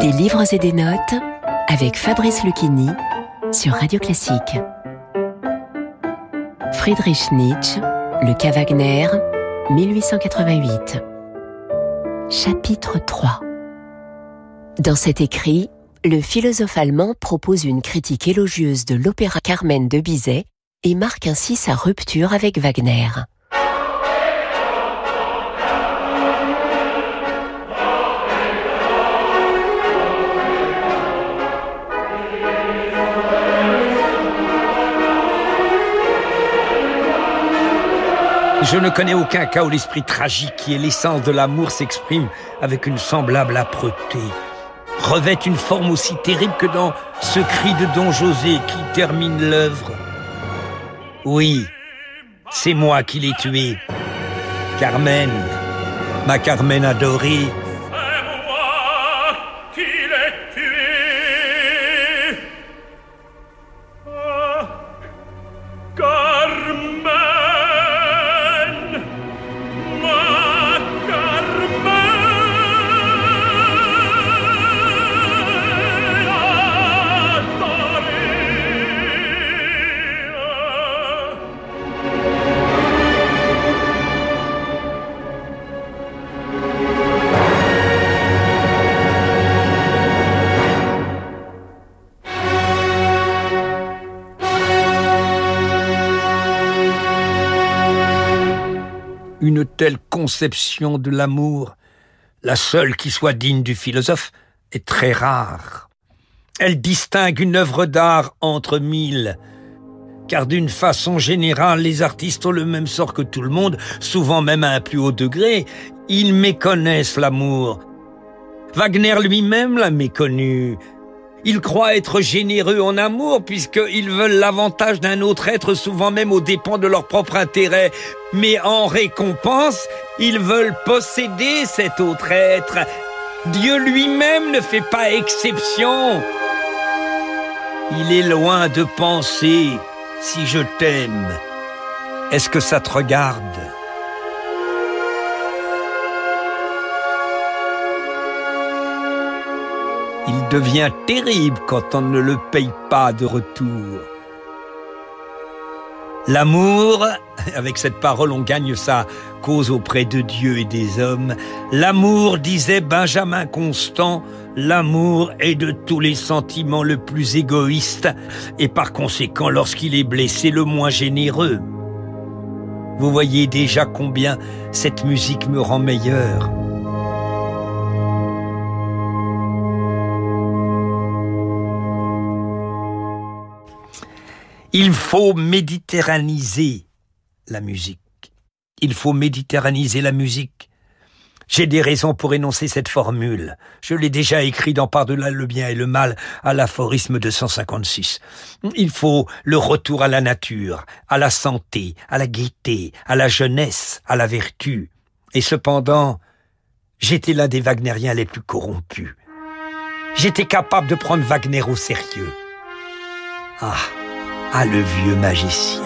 Des livres et des notes avec Fabrice Lucchini sur Radio Classique. Friedrich Nietzsche, Le cas Wagner, 1888. Chapitre 3 Dans cet écrit, le philosophe allemand propose une critique élogieuse de l'opéra Carmen de Bizet et marque ainsi sa rupture avec Wagner. Je ne connais aucun cas où l'esprit tragique qui est l'essence de l'amour s'exprime avec une semblable âpreté. Revêt une forme aussi terrible que dans ce cri de Don José qui termine l'œuvre. Oui, c'est moi qui l'ai tué. Carmen, ma Carmen adorée, une telle conception de l'amour, la seule qui soit digne du philosophe, est très rare. Elle distingue une œuvre d'art entre mille, car d'une façon générale, les artistes ont le même sort que tout le monde, souvent même à un plus haut degré. Ils méconnaissent l'amour. Wagner lui-même l'a méconnu. Ils croient être généreux en amour puisqu'ils veulent l'avantage d'un autre être, souvent même aux dépens de leur propre intérêt. Mais en récompense, ils veulent posséder cet autre être. Dieu lui-même ne fait pas exception. Il est loin de penser, si je t'aime, est-ce que ça te regarde? Il devient terrible quand on ne le paye pas de retour. L'amour, avec cette parole on gagne sa cause auprès de Dieu et des hommes, l'amour, disait Benjamin Constant, l'amour est de tous les sentiments le plus égoïste et par conséquent lorsqu'il est blessé le moins généreux. Vous voyez déjà combien cette musique me rend meilleur. Il faut méditerraniser la musique. Il faut méditerraniser la musique. J'ai des raisons pour énoncer cette formule. Je l'ai déjà écrit dans Par-delà le bien et le mal à l'aphorisme de 156. Il faut le retour à la nature, à la santé, à la gaieté, à la jeunesse, à la vertu. Et cependant, j'étais l'un des Wagneriens les plus corrompus. J'étais capable de prendre Wagner au sérieux. Ah, ah, le vieux magicien.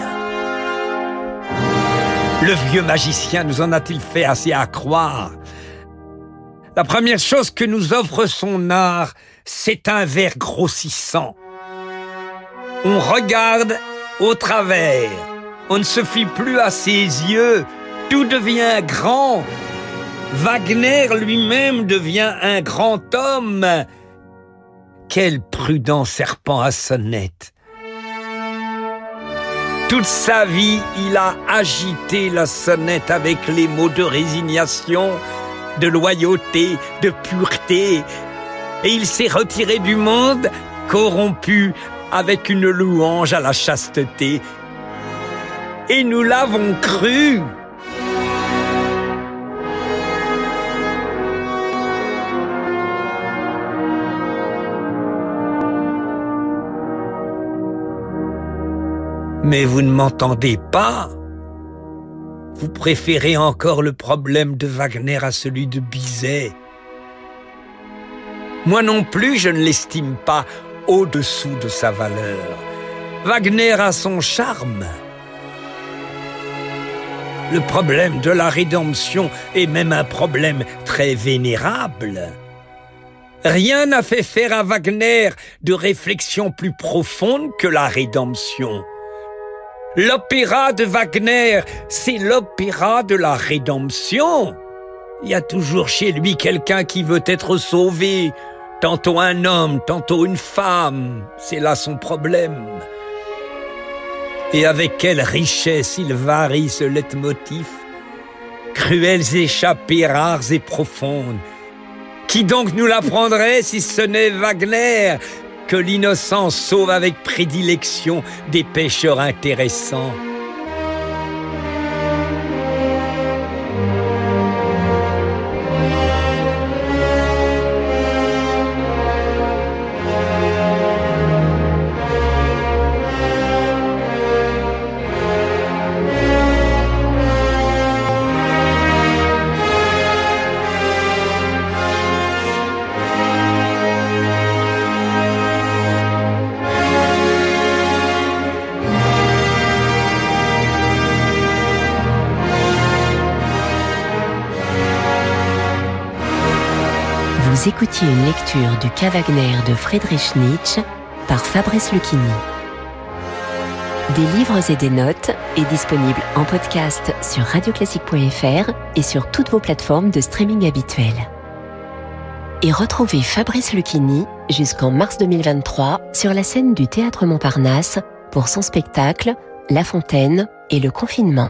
Le vieux magicien nous en a-t-il fait assez à croire? La première chose que nous offre son art, c'est un verre grossissant. On regarde au travers. On ne se fie plus à ses yeux. Tout devient grand. Wagner lui-même devient un grand homme. Quel prudent serpent à sonnette toute sa vie, il a agité la sonnette avec les mots de résignation, de loyauté, de pureté, et il s'est retiré du monde corrompu avec une louange à la chasteté. Et nous l'avons cru. Mais vous ne m'entendez pas Vous préférez encore le problème de Wagner à celui de Bizet. Moi non plus, je ne l'estime pas au-dessous de sa valeur. Wagner a son charme. Le problème de la rédemption est même un problème très vénérable. Rien n'a fait faire à Wagner de réflexion plus profonde que la rédemption. L'opéra de Wagner, c'est l'opéra de la rédemption. Il y a toujours chez lui quelqu'un qui veut être sauvé, tantôt un homme, tantôt une femme. C'est là son problème. Et avec quelle richesse il varie ce leitmotiv. Cruelles échappées rares et profondes, qui donc nous l'apprendrait si ce n'est Wagner? Que l'innocence sauve avec prédilection des pêcheurs intéressants Écoutiez une lecture du Cas Wagner de Friedrich Nietzsche par Fabrice Lucchini. Des livres et des notes est disponible en podcast sur radioclassique.fr et sur toutes vos plateformes de streaming habituelles. Et retrouvez Fabrice Lucchini jusqu'en mars 2023 sur la scène du Théâtre Montparnasse pour son spectacle La Fontaine et le confinement.